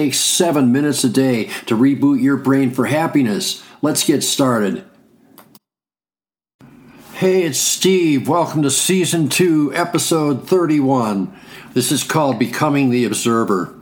takes seven minutes a day to reboot your brain for happiness. Let's get started. Hey, it's Steve. Welcome to Season 2, Episode 31. This is called Becoming the Observer.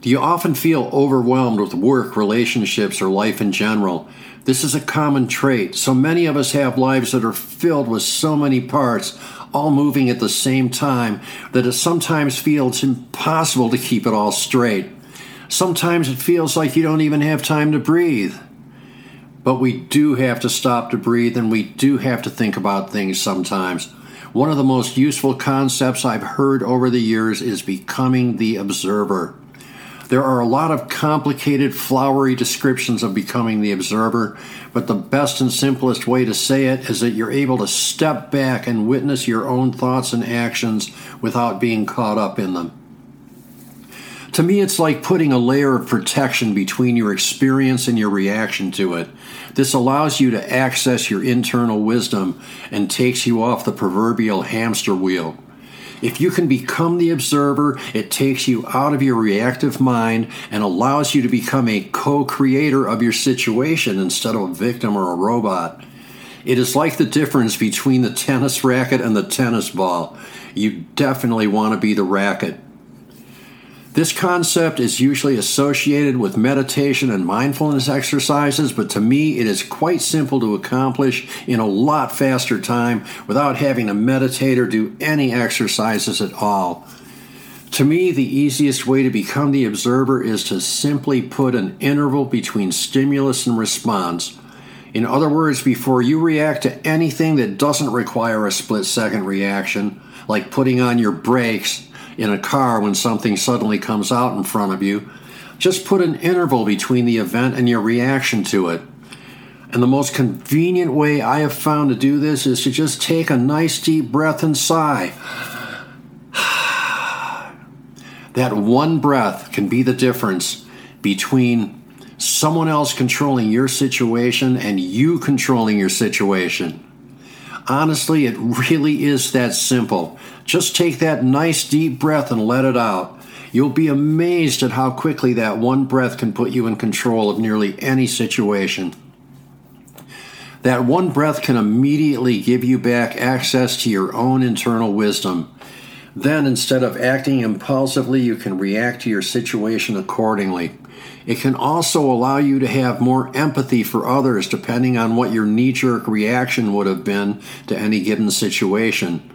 Do you often feel overwhelmed with work, relationships, or life in general? This is a common trait. So many of us have lives that are filled with so many parts, all moving at the same time, that it sometimes feels impossible to keep it all straight. Sometimes it feels like you don't even have time to breathe. But we do have to stop to breathe and we do have to think about things sometimes. One of the most useful concepts I've heard over the years is becoming the observer. There are a lot of complicated, flowery descriptions of becoming the observer, but the best and simplest way to say it is that you're able to step back and witness your own thoughts and actions without being caught up in them. To me, it's like putting a layer of protection between your experience and your reaction to it. This allows you to access your internal wisdom and takes you off the proverbial hamster wheel. If you can become the observer, it takes you out of your reactive mind and allows you to become a co creator of your situation instead of a victim or a robot. It is like the difference between the tennis racket and the tennis ball. You definitely want to be the racket. This concept is usually associated with meditation and mindfulness exercises, but to me it is quite simple to accomplish in a lot faster time without having to meditate or do any exercises at all. To me, the easiest way to become the observer is to simply put an interval between stimulus and response. In other words, before you react to anything that doesn't require a split second reaction, like putting on your brakes, in a car when something suddenly comes out in front of you. Just put an interval between the event and your reaction to it. And the most convenient way I have found to do this is to just take a nice deep breath and sigh. that one breath can be the difference between someone else controlling your situation and you controlling your situation. Honestly, it really is that simple. Just take that nice deep breath and let it out. You'll be amazed at how quickly that one breath can put you in control of nearly any situation. That one breath can immediately give you back access to your own internal wisdom. Then, instead of acting impulsively, you can react to your situation accordingly. It can also allow you to have more empathy for others depending on what your knee jerk reaction would have been to any given situation.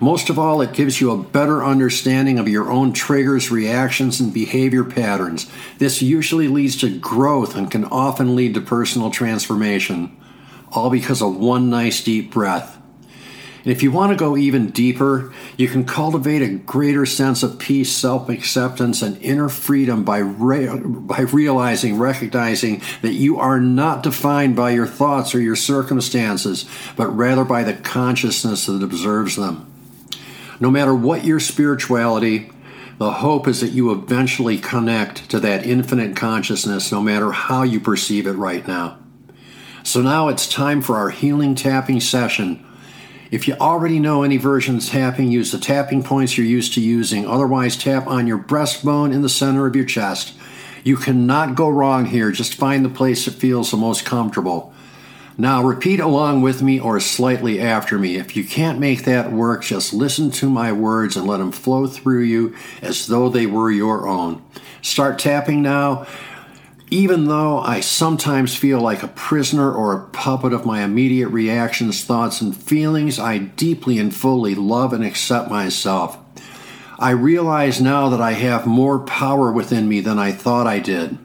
Most of all, it gives you a better understanding of your own triggers, reactions, and behavior patterns. This usually leads to growth and can often lead to personal transformation, all because of one nice deep breath. And if you want to go even deeper, you can cultivate a greater sense of peace, self acceptance, and inner freedom by, re- by realizing, recognizing that you are not defined by your thoughts or your circumstances, but rather by the consciousness that observes them. No matter what your spirituality, the hope is that you eventually connect to that infinite consciousness no matter how you perceive it right now. So now it's time for our healing tapping session. If you already know any version of tapping, use the tapping points you're used to using. Otherwise, tap on your breastbone in the center of your chest. You cannot go wrong here. Just find the place that feels the most comfortable. Now, repeat along with me or slightly after me. If you can't make that work, just listen to my words and let them flow through you as though they were your own. Start tapping now. Even though I sometimes feel like a prisoner or a puppet of my immediate reactions, thoughts, and feelings, I deeply and fully love and accept myself. I realize now that I have more power within me than I thought I did.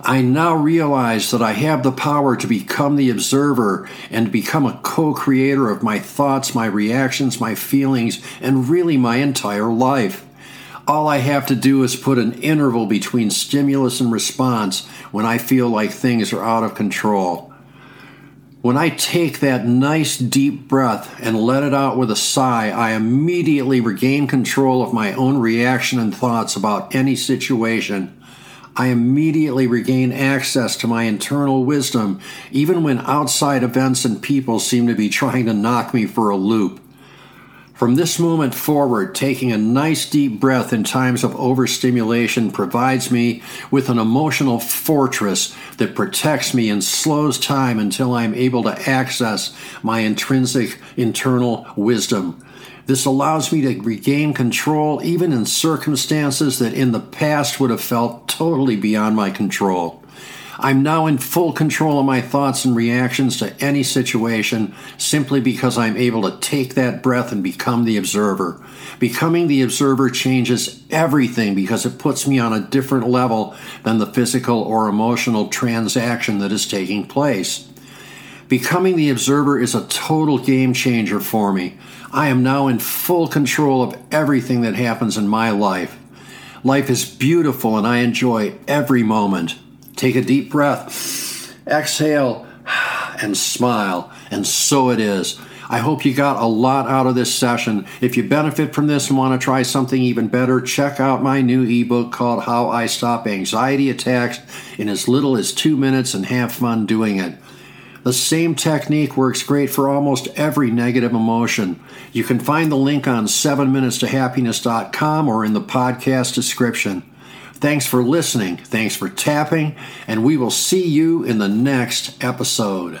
I now realize that I have the power to become the observer and become a co creator of my thoughts, my reactions, my feelings, and really my entire life. All I have to do is put an interval between stimulus and response when I feel like things are out of control. When I take that nice deep breath and let it out with a sigh, I immediately regain control of my own reaction and thoughts about any situation. I immediately regain access to my internal wisdom, even when outside events and people seem to be trying to knock me for a loop. From this moment forward, taking a nice deep breath in times of overstimulation provides me with an emotional fortress that protects me and slows time until I'm able to access my intrinsic internal wisdom. This allows me to regain control even in circumstances that in the past would have felt totally beyond my control. I'm now in full control of my thoughts and reactions to any situation simply because I'm able to take that breath and become the observer. Becoming the observer changes everything because it puts me on a different level than the physical or emotional transaction that is taking place. Becoming the observer is a total game changer for me. I am now in full control of everything that happens in my life. Life is beautiful and I enjoy every moment. Take a deep breath, exhale, and smile. And so it is. I hope you got a lot out of this session. If you benefit from this and want to try something even better, check out my new ebook called How I Stop Anxiety Attacks in as little as two minutes and have fun doing it. The same technique works great for almost every negative emotion. You can find the link on 7minutestohappiness.com or in the podcast description. Thanks for listening, thanks for tapping, and we will see you in the next episode.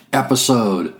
episode.